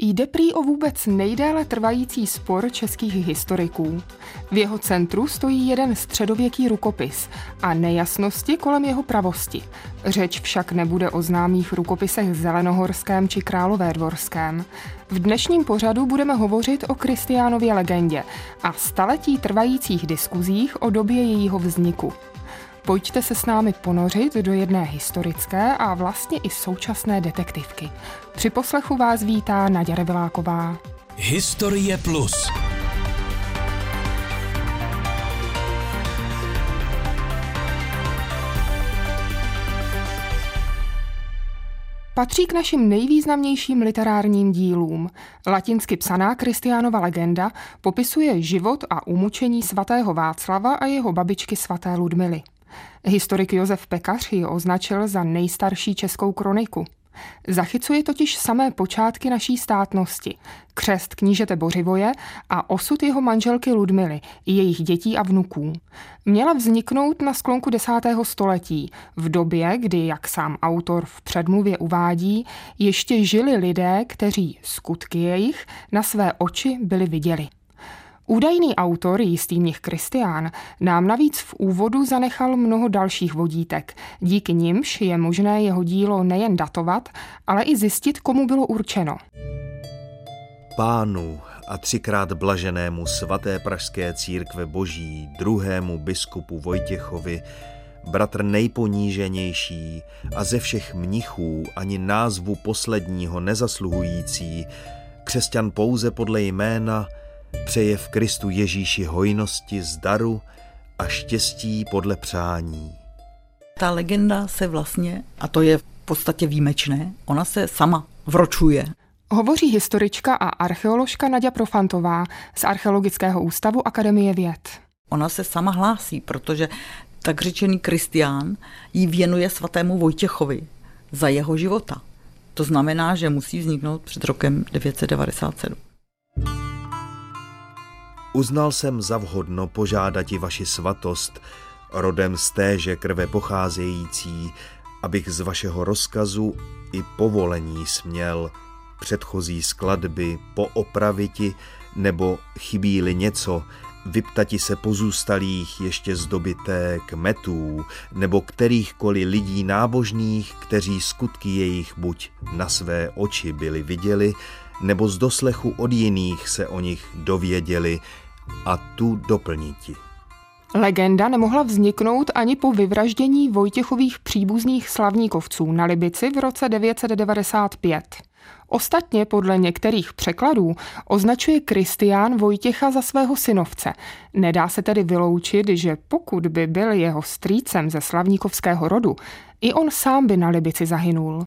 Jde prý o vůbec nejdéle trvající spor českých historiků. V jeho centru stojí jeden středověký rukopis a nejasnosti kolem jeho pravosti. Řeč však nebude o známých rukopisech Zelenohorském či Královédvorském. V dnešním pořadu budeme hovořit o Kristiánově legendě a staletí trvajících diskuzích o době jejího vzniku. Pojďte se s námi ponořit do jedné historické a vlastně i současné detektivky. Při poslechu vás vítá Naděra Rebeláková. Historie Plus. Patří k našim nejvýznamnějším literárním dílům. Latinsky psaná Kristiánova legenda popisuje život a umučení svatého Václava a jeho babičky svaté Ludmily. Historik Josef Pekař ji označil za nejstarší českou kroniku. Zachycuje totiž samé počátky naší státnosti, křest knížete Bořivoje a osud jeho manželky Ludmily jejich dětí a vnuků. Měla vzniknout na sklonku desátého století, v době, kdy, jak sám autor v předmluvě uvádí, ještě žili lidé, kteří skutky jejich na své oči byli viděli. Údajný autor, jistý měch Kristián, nám navíc v úvodu zanechal mnoho dalších vodítek. Díky nimž je možné jeho dílo nejen datovat, ale i zjistit, komu bylo určeno. Pánu a třikrát blaženému svaté pražské církve boží, druhému biskupu Vojtěchovi, bratr nejponíženější a ze všech mnichů ani názvu posledního nezasluhující, křesťan pouze podle jména – přeje v Kristu Ježíši hojnosti, zdaru a štěstí podle přání. Ta legenda se vlastně, a to je v podstatě výjimečné, ona se sama vročuje. Hovoří historička a archeoložka Nadia Profantová z Archeologického ústavu Akademie věd. Ona se sama hlásí, protože tak řečený Kristián jí věnuje svatému Vojtěchovi za jeho života. To znamená, že musí vzniknout před rokem 997. Uznal jsem za vhodno požádati vaši svatost, rodem z téže krve pocházející, abych z vašeho rozkazu i povolení směl. Předchozí skladby poopraviti, nebo chybí-li něco, vyptati se pozůstalých ještě z doby té kmetů, nebo kterýchkoliv lidí nábožných, kteří skutky jejich buď na své oči byli viděli, nebo z doslechu od jiných se o nich dověděli a tu doplniti. Legenda nemohla vzniknout ani po vyvraždění Vojtěchových příbuzných slavníkovců na Libici v roce 995. Ostatně podle některých překladů označuje Kristián Vojtěcha za svého synovce. Nedá se tedy vyloučit, že pokud by byl jeho strýcem ze slavníkovského rodu, i on sám by na Libici zahynul.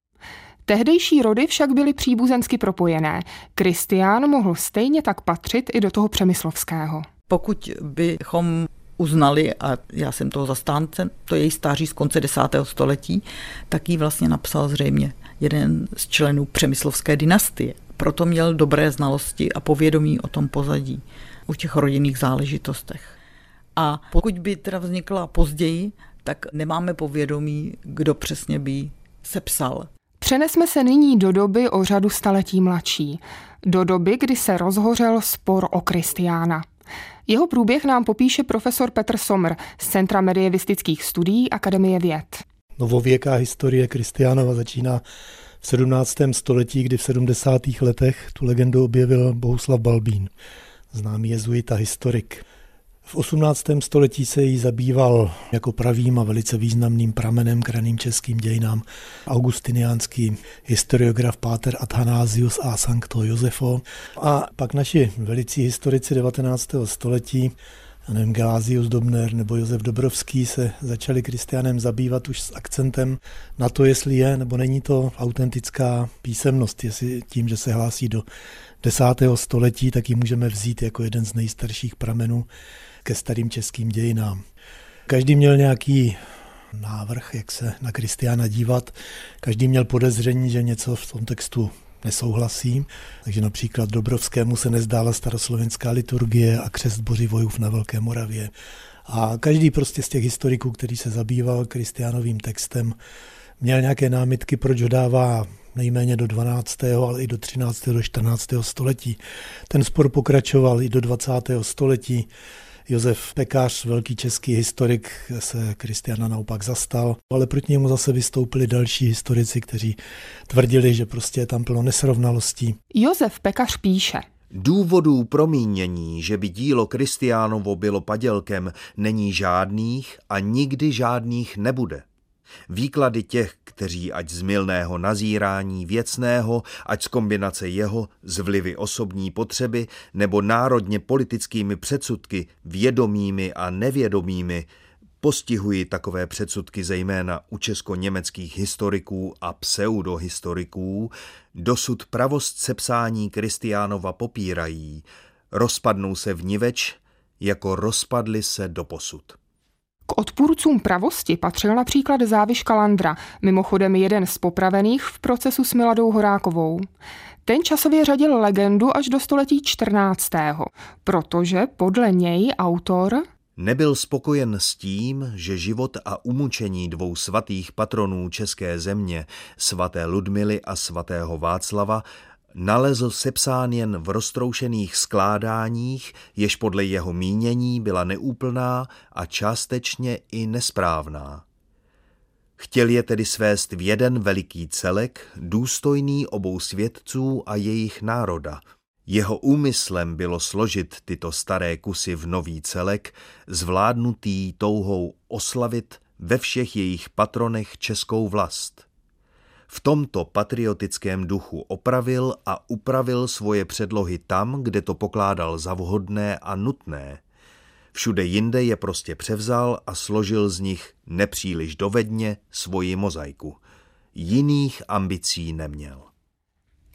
Tehdejší rody však byly příbuzensky propojené. Kristián mohl stejně tak patřit i do toho přemyslovského. Pokud bychom uznali, a já jsem toho zastáncem, to její stáří z konce desátého století, tak ji vlastně napsal zřejmě jeden z členů přemyslovské dynastie. Proto měl dobré znalosti a povědomí o tom pozadí, o těch rodinných záležitostech. A pokud by teda vznikla později, tak nemáme povědomí, kdo přesně by sepsal. Přenesme se nyní do doby o řadu staletí mladší, do doby, kdy se rozhořel spor o Kristiána. Jeho průběh nám popíše profesor Petr Somr z Centra medievistických studií Akademie věd. Novověká historie Kristiánova začíná v 17. století, kdy v 70. letech tu legendu objevil Bohuslav Balbín, známý jezuita historik. V 18. století se jí zabýval jako pravým a velice významným pramenem k raným českým dějinám augustiniánský historiograf Páter Athanázius a Sancto Josefo. A pak naši velicí historici 19. století nevím, Gelázius Dobner nebo Josef Dobrovský se začali Kristianem zabývat už s akcentem na to, jestli je nebo není to autentická písemnost, jestli tím, že se hlásí do desátého století, tak ji můžeme vzít jako jeden z nejstarších pramenů ke starým českým dějinám. Každý měl nějaký návrh, jak se na Kristiána dívat. Každý měl podezření, že něco v tom textu nesouhlasí. Takže například Dobrovskému se nezdála staroslovenská liturgie a křest Bořivojův na Velké Moravě. A každý prostě z těch historiků, který se zabýval Kristiánovým textem, měl nějaké námitky, proč ho dává nejméně do 12., ale i do 13. do 14. století. Ten spor pokračoval i do 20. století. Josef Pekař, velký český historik, se Kristiana naopak zastal, ale proti němu zase vystoupili další historici, kteří tvrdili, že prostě je tam plno nesrovnalostí. Josef Pekař píše. Důvodů promínění, že by dílo Kristiánovo bylo padělkem, není žádných a nikdy žádných nebude. Výklady těch, kteří ať z milného nazírání věcného, ať z kombinace jeho z vlivy osobní potřeby nebo národně politickými předsudky, vědomými a nevědomými, Postihují takové předsudky zejména u česko-německých historiků a pseudohistoriků, dosud pravost sepsání Kristiánova popírají, rozpadnou se v niveč, jako rozpadly se do posud. K odpůrcům pravosti patřil například Záviš Kalandra, mimochodem jeden z popravených v procesu s Miladou Horákovou. Ten časově řadil legendu až do století 14. protože podle něj autor Nebyl spokojen s tím, že život a umučení dvou svatých patronů české země, svaté Ludmily a svatého Václava, nalezl sepsán jen v roztroušených skládáních, jež podle jeho mínění byla neúplná a částečně i nesprávná. Chtěl je tedy svést v jeden veliký celek, důstojný obou svědců a jejich národa. Jeho úmyslem bylo složit tyto staré kusy v nový celek, zvládnutý touhou oslavit ve všech jejich patronech českou vlast – v tomto patriotickém duchu opravil a upravil svoje předlohy tam, kde to pokládal za vhodné a nutné. Všude jinde je prostě převzal a složil z nich nepříliš dovedně svoji mozaiku. Jiných ambicí neměl.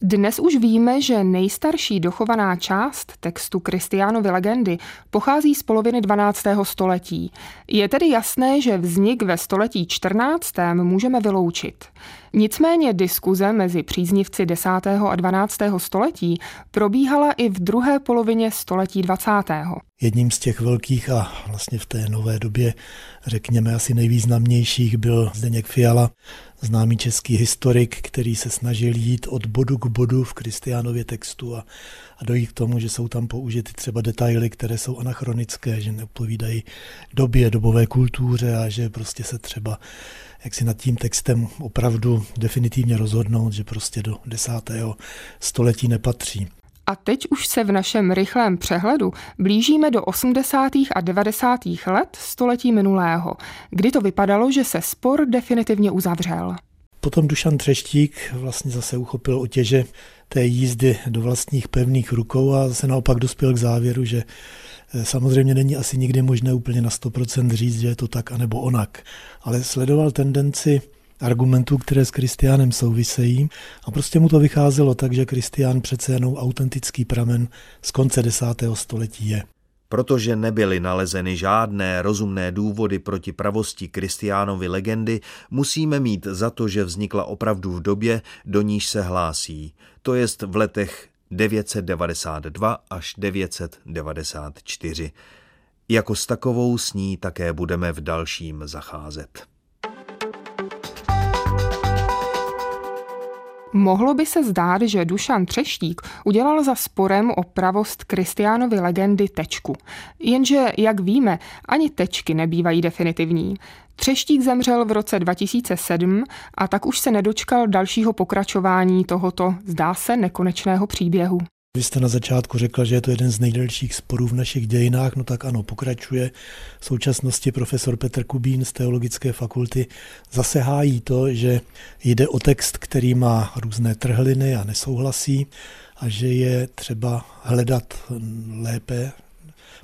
Dnes už víme, že nejstarší dochovaná část textu Kristiánovy legendy pochází z poloviny 12. století. Je tedy jasné, že vznik ve století 14. můžeme vyloučit. Nicméně diskuze mezi příznivci 10. a 12. století probíhala i v druhé polovině století 20. Jedním z těch velkých a vlastně v té nové době, řekněme, asi nejvýznamnějších byl Zdeněk Fiala, známý český historik, který se snažil jít od bodu k bodu v Kristiánově textu a, a dojít k tomu, že jsou tam použity třeba detaily, které jsou anachronické, že nepovídají době, dobové kultuře a že prostě se třeba jak si nad tím textem opravdu definitivně rozhodnout, že prostě do desátého století nepatří. A teď už se v našem rychlém přehledu blížíme do 80. a 90. let století minulého, kdy to vypadalo, že se spor definitivně uzavřel. Potom Dušan Třeštík vlastně zase uchopil otěže té jízdy do vlastních pevných rukou a zase naopak dospěl k závěru, že eh, samozřejmě není asi nikdy možné úplně na 100% říct, že je to tak anebo onak, ale sledoval tendenci argumentů, které s Kristiánem souvisejí a prostě mu to vycházelo tak, že Kristián přece jenom autentický pramen z konce desátého století je. Protože nebyly nalezeny žádné rozumné důvody proti pravosti Kristiánovy legendy, musíme mít za to, že vznikla opravdu v době, do níž se hlásí, to jest v letech 992 až 994. Jako s takovou s ní také budeme v dalším zacházet. Mohlo by se zdát, že Dušan Třeštík udělal za sporem o pravost Kristiánovy legendy tečku. Jenže, jak víme, ani tečky nebývají definitivní. Třeštík zemřel v roce 2007 a tak už se nedočkal dalšího pokračování tohoto, zdá se, nekonečného příběhu. Vy jste na začátku řekl, že je to jeden z nejdelších sporů v našich dějinách, no tak ano, pokračuje. V současnosti profesor Petr Kubín z Teologické fakulty zase hájí to, že jde o text, který má různé trhliny a nesouhlasí a že je třeba hledat lépe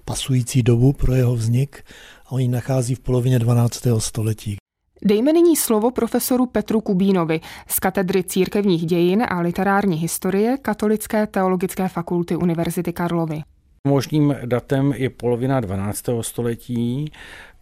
pasující dobu pro jeho vznik a on ji nachází v polovině 12. století. Dejme nyní slovo profesoru Petru Kubínovi z katedry církevních dějin a literární historie Katolické teologické fakulty Univerzity Karlovy. Možným datem je polovina 12. století.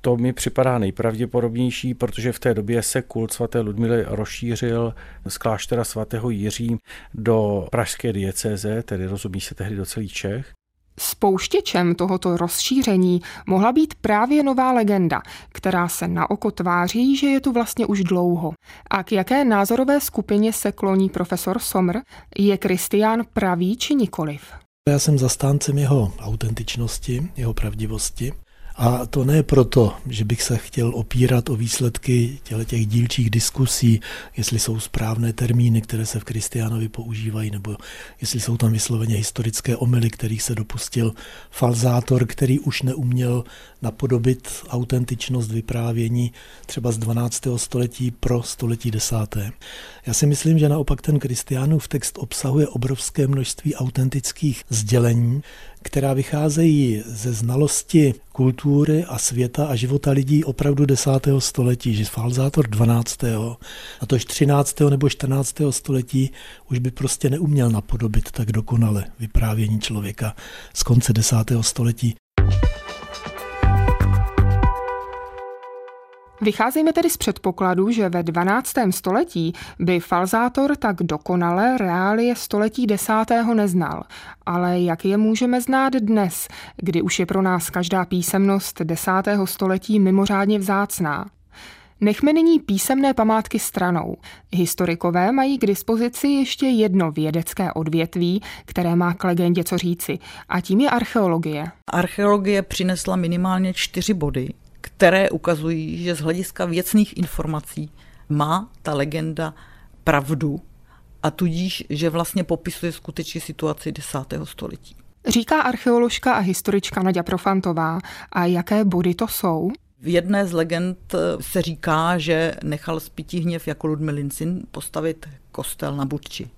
To mi připadá nejpravděpodobnější, protože v té době se kult svaté Ludmily rozšířil z kláštera svatého Jiří do pražské diecéze, tedy rozumí se tehdy do celých Čech. Spouštěčem tohoto rozšíření mohla být právě nová legenda, která se na oko tváří, že je tu vlastně už dlouho. A k jaké názorové skupině se kloní profesor Somr? Je Kristián pravý či nikoliv? Já jsem zastáncem jeho autentičnosti, jeho pravdivosti. A to ne proto, že bych se chtěl opírat o výsledky těch dílčích diskusí, jestli jsou správné termíny, které se v Kristiánovi používají, nebo jestli jsou tam vysloveně historické omily, kterých se dopustil falzátor, který už neuměl napodobit autentičnost vyprávění třeba z 12. století pro století desáté. Já si myslím, že naopak ten Kristiánův text obsahuje obrovské množství autentických sdělení, která vycházejí ze znalosti kultury a světa a života lidí opravdu desátého století, že falzátor 12. a tož 13. nebo 14. století už by prostě neuměl napodobit tak dokonale vyprávění člověka z konce desátého století. Vycházíme tedy z předpokladu, že ve 12. století by falzátor tak dokonale reálie století desátého neznal. Ale jak je můžeme znát dnes, kdy už je pro nás každá písemnost desátého století mimořádně vzácná? Nechme nyní písemné památky stranou. Historikové mají k dispozici ještě jedno vědecké odvětví, které má k legendě co říci, a tím je archeologie. Archeologie přinesla minimálně čtyři body, které ukazují, že z hlediska věcných informací má ta legenda pravdu a tudíž, že vlastně popisuje skutečně situaci desátého století. Říká archeoložka a historička Nadia Profantová. A jaké body to jsou? V jedné z legend se říká, že nechal Spitihněv jako Ludmilin syn postavit kostel na Budči.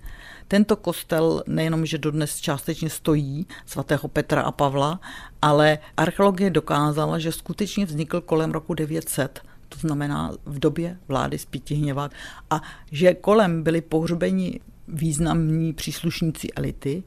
Tento kostel nejenom, že dodnes částečně stojí svatého Petra a Pavla, ale archeologie dokázala, že skutečně vznikl kolem roku 900 to znamená v době vlády Spitihněva, a že kolem byli pohřbeni významní příslušníci elity,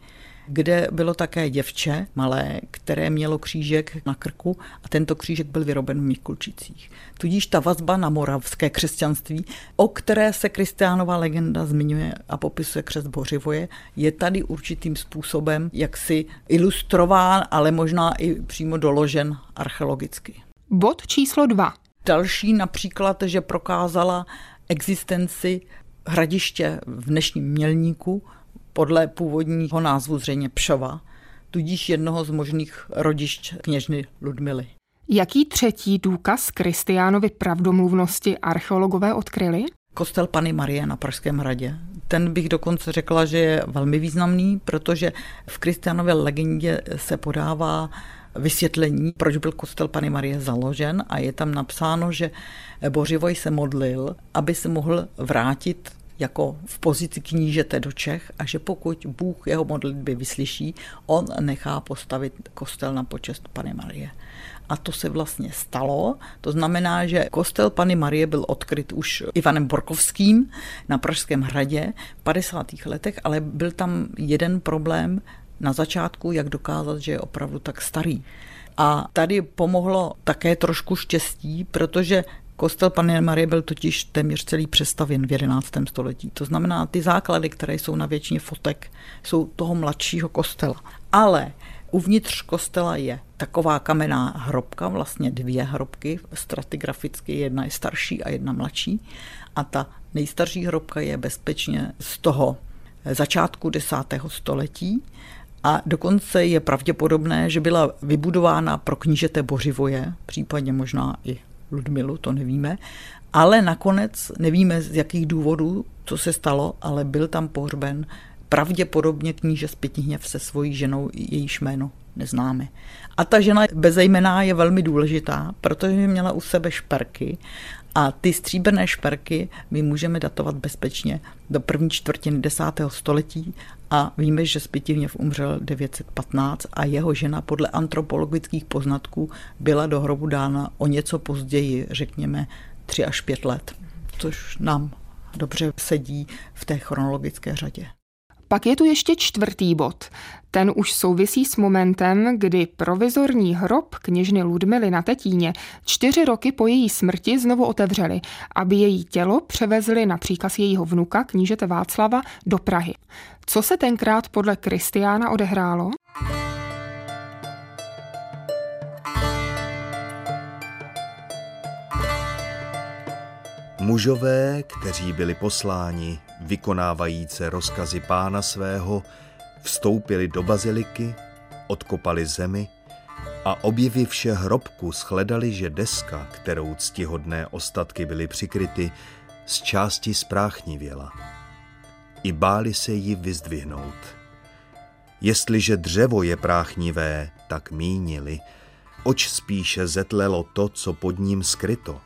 kde bylo také děvče malé, které mělo křížek na krku a tento křížek byl vyroben v Mikulčicích. Tudíž ta vazba na moravské křesťanství, o které se Kristiánova legenda zmiňuje a popisuje křes Bořivoje, je tady určitým způsobem jaksi ilustrován, ale možná i přímo doložen archeologicky. Bod číslo dva. Další například, že prokázala existenci hradiště v dnešním Mělníku, podle původního názvu zřejmě Pšova, tudíž jednoho z možných rodišť kněžny Ludmily. Jaký třetí důkaz Kristiánovi pravdomluvnosti archeologové odkryli? Kostel Pany Marie na Pražském hradě. Ten bych dokonce řekla, že je velmi významný, protože v Kristiánově legendě se podává vysvětlení, proč byl kostel Pany Marie založen a je tam napsáno, že Bořivoj se modlil, aby se mohl vrátit jako v pozici knížete do Čech a že pokud Bůh jeho modlitby vyslyší, on nechá postavit kostel na počest Pany Marie. A to se vlastně stalo. To znamená, že kostel Pany Marie byl odkryt už Ivanem Borkovským na Pražském hradě v 50. letech, ale byl tam jeden problém na začátku, jak dokázat, že je opravdu tak starý. A tady pomohlo také trošku štěstí, protože Kostel Panny Marie byl totiž téměř celý přestavěn v 11. století. To znamená, ty základy, které jsou na většině fotek, jsou toho mladšího kostela. Ale uvnitř kostela je taková kamenná hrobka, vlastně dvě hrobky stratigraficky, jedna je starší a jedna mladší. A ta nejstarší hrobka je bezpečně z toho začátku desátého století a dokonce je pravděpodobné, že byla vybudována pro knížete Bořivoje, případně možná i Ludmilu, to nevíme, ale nakonec nevíme z jakých důvodů, co se stalo, ale byl tam pohřben pravděpodobně kníže Spitihněv se svojí ženou, jejíž jméno neznáme. A ta žena bezejmená je velmi důležitá, protože měla u sebe šperky a ty stříbrné šperky my můžeme datovat bezpečně do první čtvrtiny desátého století a víme, že Spitivněv umřel 915 a jeho žena podle antropologických poznatků byla do hrobu dána o něco později, řekněme 3 až 5 let, což nám dobře sedí v té chronologické řadě. Pak je tu ještě čtvrtý bod. Ten už souvisí s momentem, kdy provizorní hrob kněžny Ludmily na Tetíně čtyři roky po její smrti znovu otevřeli, aby její tělo převezli na příkaz jejího vnuka, knížete Václava, do Prahy. Co se tenkrát podle Kristiána odehrálo? Mužové, kteří byli posláni vykonávajíce rozkazy pána svého, vstoupili do baziliky, odkopali zemi a objevivše hrobku shledali, že deska, kterou ctihodné ostatky byly přikryty, z části spráchnivěla. I báli se ji vyzdvihnout. Jestliže dřevo je práchnivé, tak mínili, oč spíše zetlelo to, co pod ním skryto.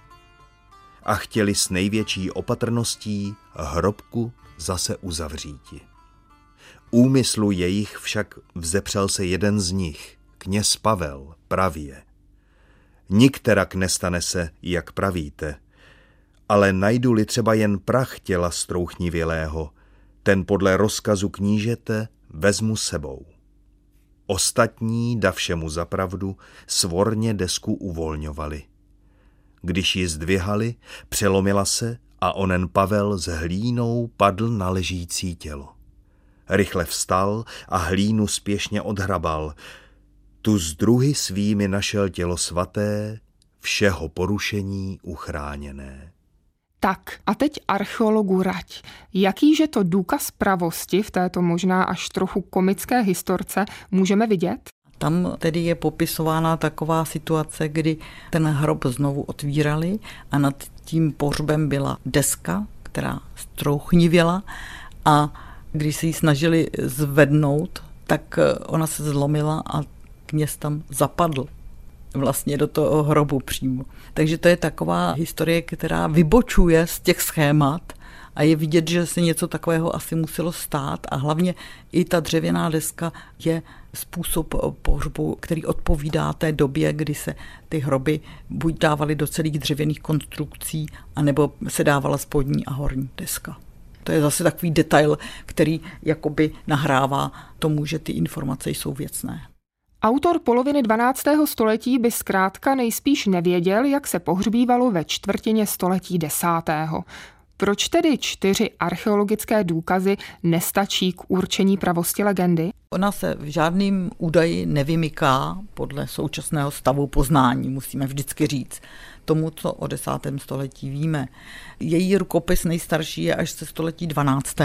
A chtěli s největší opatrností hrobku zase uzavříti. Úmyslu jejich však vzepřel se jeden z nich, kněz Pavel, pravě. Nikterak nestane se, jak pravíte, ale najdu-li třeba jen prach těla strouchnivělého, ten podle rozkazu knížete vezmu sebou. Ostatní, davšemu zapravdu, svorně desku uvolňovali. Když ji zdvihali, přelomila se a onen Pavel s hlínou padl na ležící tělo. Rychle vstal a hlínu spěšně odhrabal. Tu z druhy svými našel tělo svaté, všeho porušení uchráněné. Tak a teď archeologu Rať. Jakýže to důkaz pravosti v této možná až trochu komické historce můžeme vidět? Tam tedy je popisována taková situace, kdy ten hrob znovu otvírali a nad tím pohřbem byla deska, která strouchnivěla a když se ji snažili zvednout, tak ona se zlomila a kněz tam zapadl vlastně do toho hrobu přímo. Takže to je taková historie, která vybočuje z těch schémat a je vidět, že se něco takového asi muselo stát a hlavně i ta dřevěná deska je způsob pohřbu, který odpovídá té době, kdy se ty hroby buď dávaly do celých dřevěných konstrukcí, anebo se dávala spodní a horní deska. To je zase takový detail, který jakoby nahrává tomu, že ty informace jsou věcné. Autor poloviny 12. století by zkrátka nejspíš nevěděl, jak se pohřbívalo ve čtvrtině století desátého. Proč tedy čtyři archeologické důkazy nestačí k určení pravosti legendy? Ona se v žádným údaji nevymyká podle současného stavu poznání, musíme vždycky říct, tomu, co o desátém století víme. Její rukopis nejstarší je až ze století 12.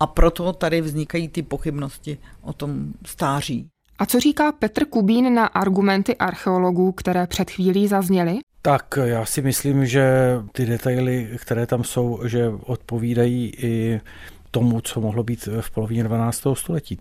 a proto tady vznikají ty pochybnosti o tom stáří. A co říká Petr Kubín na argumenty archeologů, které před chvílí zazněly? Tak já si myslím, že ty detaily, které tam jsou, že odpovídají i tomu, co mohlo být v polovině 12. století.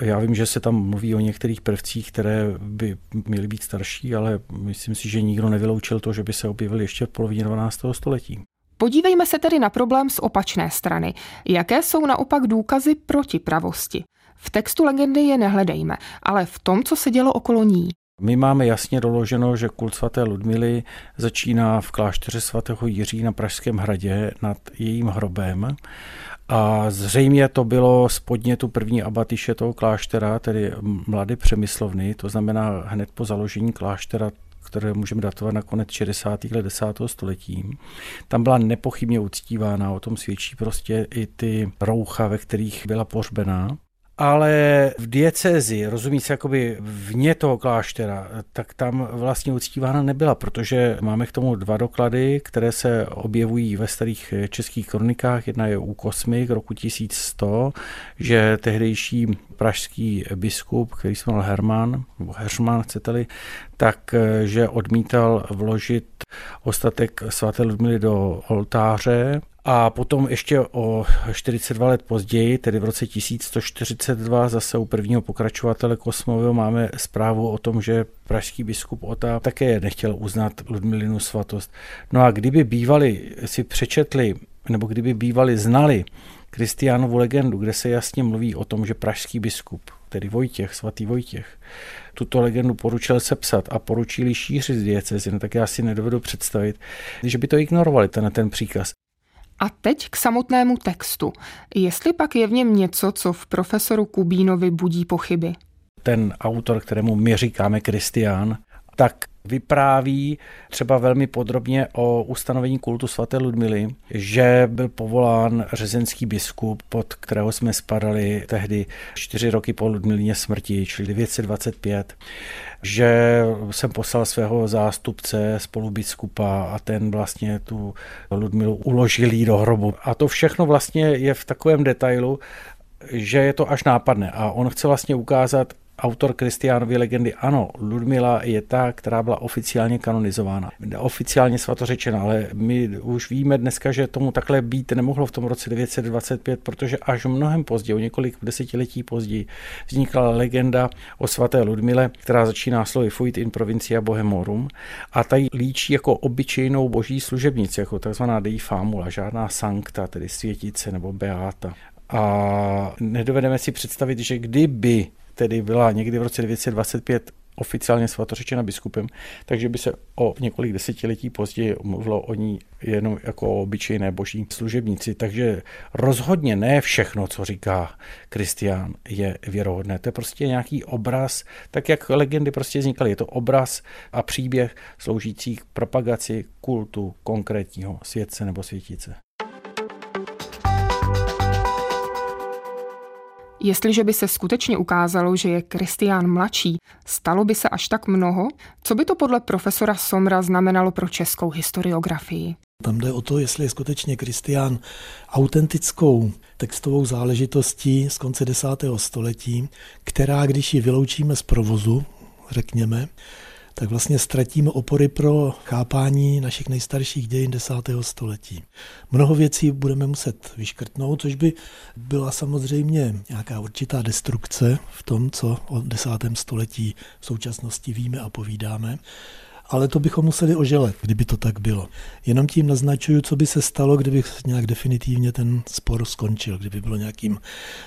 Já vím, že se tam mluví o některých prvcích, které by měly být starší, ale myslím si, že nikdo nevyloučil to, že by se objevily ještě v polovině 12. století. Podívejme se tedy na problém z opačné strany. Jaké jsou naopak důkazy proti pravosti? V textu legendy je nehledejme, ale v tom, co se dělo okolo ní. My máme jasně doloženo, že kult svaté Ludmily začíná v klášteře svatého Jiří na Pražském hradě nad jejím hrobem. A zřejmě to bylo z podnětu první abatyše toho kláštera, tedy mladé přemyslovny, to znamená hned po založení kláštera které můžeme datovat na konec 60. let 10. století. Tam byla nepochybně uctívána, o tom svědčí prostě i ty roucha, ve kterých byla pohřbená ale v diecezi, rozumí se jakoby vně toho kláštera, tak tam vlastně uctívána nebyla, protože máme k tomu dva doklady, které se objevují ve starých českých kronikách. Jedna je u Kosmik roku 1100, že tehdejší pražský biskup, který se jmenoval Herman, nebo Herman chcete-li, tak že odmítal vložit ostatek svaté Ludmily do oltáře a potom ještě o 42 let později, tedy v roce 1142, zase u prvního pokračovatele Kosmového máme zprávu o tom, že pražský biskup Ota také nechtěl uznat Ludmilinu svatost. No a kdyby bývali si přečetli, nebo kdyby bývali znali Kristiánovu legendu, kde se jasně mluví o tom, že pražský biskup, tedy Vojtěch, svatý Vojtěch, tuto legendu poručil sepsat a poručili šířit z diecezy, no tak já si nedovedu představit, že by to ignorovali, ten, ten příkaz. A teď k samotnému textu. Jestli pak je v něm něco, co v profesoru Kubínovi budí pochyby? Ten autor, kterému my říkáme Kristián, tak vypráví třeba velmi podrobně o ustanovení kultu svaté Ludmily, že byl povolán řezenský biskup, pod kterého jsme spadali tehdy čtyři roky po Ludmilině smrti, čili 925, že jsem poslal svého zástupce spolubiskupa a ten vlastně tu Ludmilu uložil jí do hrobu. A to všechno vlastně je v takovém detailu, že je to až nápadné a on chce vlastně ukázat, autor Kristiánovy legendy, ano, Ludmila je ta, která byla oficiálně kanonizována, oficiálně svatořečena, ale my už víme dneska, že tomu takhle být nemohlo v tom roce 925, protože až mnohem později, o několik desetiletí později, vznikla legenda o svaté Ludmile, která začíná slovy Fuit in provincia Bohemorum a ta líčí jako obyčejnou boží služebnici, jako takzvaná Dei Famula, žádná sankta, tedy světice nebo beáta. A nedovedeme si představit, že kdyby tedy byla někdy v roce 925 oficiálně svatořečena biskupem, takže by se o několik desetiletí později mluvilo o ní jenom jako o obyčejné boží služebnici. Takže rozhodně ne všechno, co říká Kristián, je věrohodné. To je prostě nějaký obraz, tak jak legendy prostě vznikaly. Je to obraz a příběh sloužící k propagaci kultu konkrétního světce nebo světice. Jestliže by se skutečně ukázalo, že je Kristián mladší, stalo by se až tak mnoho? Co by to podle profesora Somra znamenalo pro českou historiografii? Tam jde o to, jestli je skutečně Kristián autentickou textovou záležitostí z konce desátého století, která, když ji vyloučíme z provozu, řekněme, tak vlastně ztratíme opory pro chápání našich nejstarších dějin desátého století. Mnoho věcí budeme muset vyškrtnout, což by byla samozřejmě nějaká určitá destrukce v tom, co o desátém století v současnosti víme a povídáme ale to bychom museli oželet, kdyby to tak bylo. Jenom tím naznačuju, co by se stalo, kdyby nějak definitivně ten spor skončil, kdyby bylo nějakým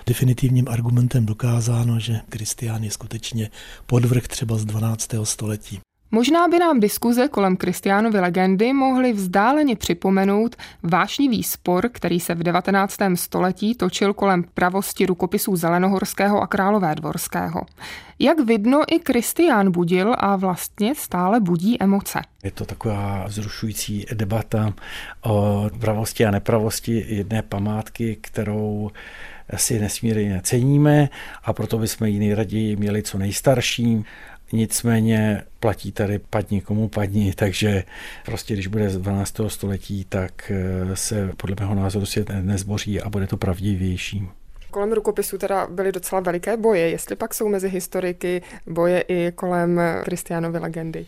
definitivním argumentem dokázáno, že Kristián je skutečně podvrh třeba z 12. století. Možná by nám diskuze kolem Kristiánovy legendy mohly vzdáleně připomenout vášnivý spor, který se v 19. století točil kolem pravosti rukopisů Zelenohorského a Králové dvorského. Jak vidno, i Kristián budil a vlastně stále budí emoce. Je to taková vzrušující debata o pravosti a nepravosti jedné památky, kterou si nesmírně ceníme a proto bychom ji nejraději měli co nejstarší Nicméně platí tady padni komu padni, takže prostě když bude z 12. století, tak eh, se podle mého názoru svět nezboří a bude to pravdivější. Kolem rukopisu teda byly docela veliké boje, jestli pak jsou mezi historiky boje i kolem Kristianovy legendy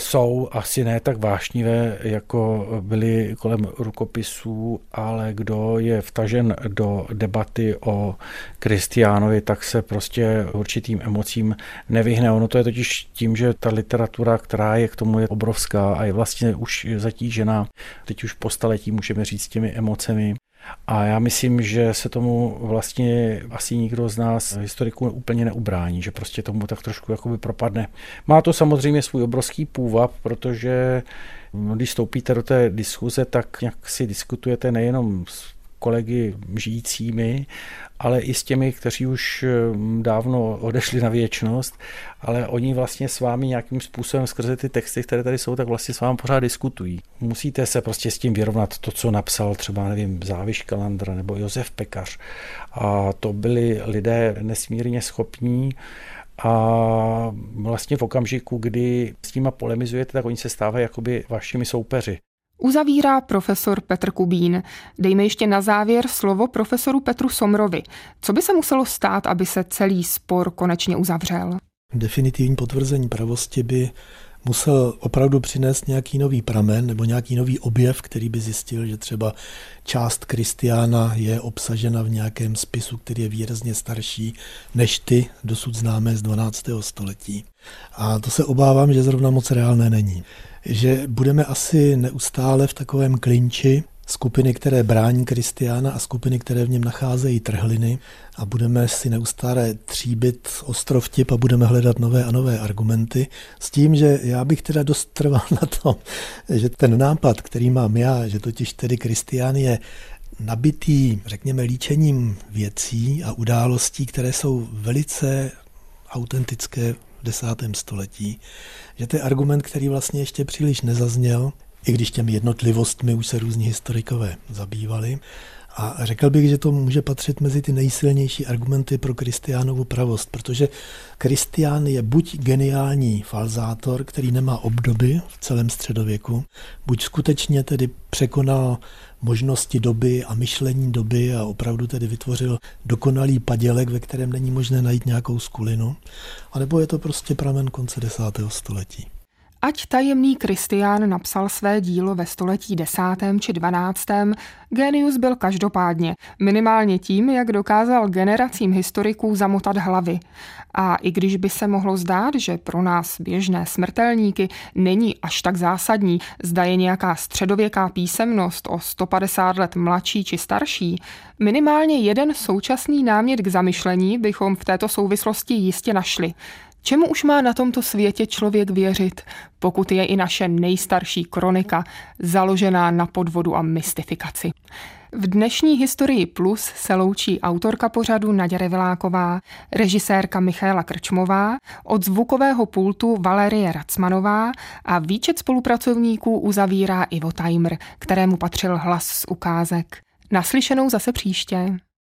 jsou asi ne tak vášnivé, jako byly kolem rukopisů, ale kdo je vtažen do debaty o Kristiánovi, tak se prostě určitým emocím nevyhne. Ono to je totiž tím, že ta literatura, která je k tomu je obrovská a je vlastně už zatížená, teď už po staletí můžeme říct těmi emocemi, a já myslím, že se tomu vlastně asi nikdo z nás historiků úplně neubrání, že prostě tomu tak trošku jakoby propadne. Má to samozřejmě svůj obrovský půvab, protože když stoupíte do té diskuze, tak nějak si diskutujete nejenom s kolegy žijícími, ale i s těmi, kteří už mm, dávno odešli na věčnost, ale oni vlastně s vámi nějakým způsobem skrze ty texty, které tady jsou, tak vlastně s vámi pořád diskutují. Musíte se prostě s tím vyrovnat to, co napsal třeba, nevím, Záviš Kalandra nebo Josef Pekař. A to byli lidé nesmírně schopní a vlastně v okamžiku, kdy s nima polemizujete, tak oni se stávají jakoby vašimi soupeři. Uzavírá profesor Petr Kubín. Dejme ještě na závěr slovo profesoru Petru Somrovi. Co by se muselo stát, aby se celý spor konečně uzavřel? Definitivní potvrzení pravosti by musel opravdu přinést nějaký nový pramen nebo nějaký nový objev, který by zjistil, že třeba část Kristiána je obsažena v nějakém spisu, který je výrazně starší než ty dosud známé z 12. století. A to se obávám, že zrovna moc reálné není že budeme asi neustále v takovém klinči skupiny, které brání Kristiána a skupiny, které v něm nacházejí trhliny a budeme si neustále tříbit ostrov tip a budeme hledat nové a nové argumenty. S tím, že já bych teda dost trval na tom, že ten nápad, který mám já, že totiž tedy Kristián je nabitý, řekněme, líčením věcí a událostí, které jsou velice autentické v desátém století, že to je argument, který vlastně ještě příliš nezazněl, i když těmi jednotlivostmi už se různí historikové zabývali. A řekl bych, že to může patřit mezi ty nejsilnější argumenty pro Kristiánovu pravost, protože Kristián je buď geniální falzátor, který nemá obdoby v celém středověku, buď skutečně tedy překonal možnosti doby a myšlení doby a opravdu tedy vytvořil dokonalý padělek, ve kterém není možné najít nějakou skulinu, anebo je to prostě pramen konce desátého století. Ať tajemný Kristián napsal své dílo ve století desátém či dvanáctém, genius byl každopádně, minimálně tím, jak dokázal generacím historiků zamotat hlavy. A i když by se mohlo zdát, že pro nás běžné smrtelníky není až tak zásadní, zda je nějaká středověká písemnost o 150 let mladší či starší, minimálně jeden současný námět k zamyšlení bychom v této souvislosti jistě našli. Čemu už má na tomto světě člověk věřit, pokud je i naše nejstarší kronika založená na podvodu a mystifikaci? V dnešní historii Plus se loučí autorka pořadu Naděra Reviláková, režisérka Michaela Krčmová, od zvukového pultu Valerie Racmanová a výčet spolupracovníků uzavírá Ivo Timer, kterému patřil hlas z ukázek. Naslyšenou zase příště.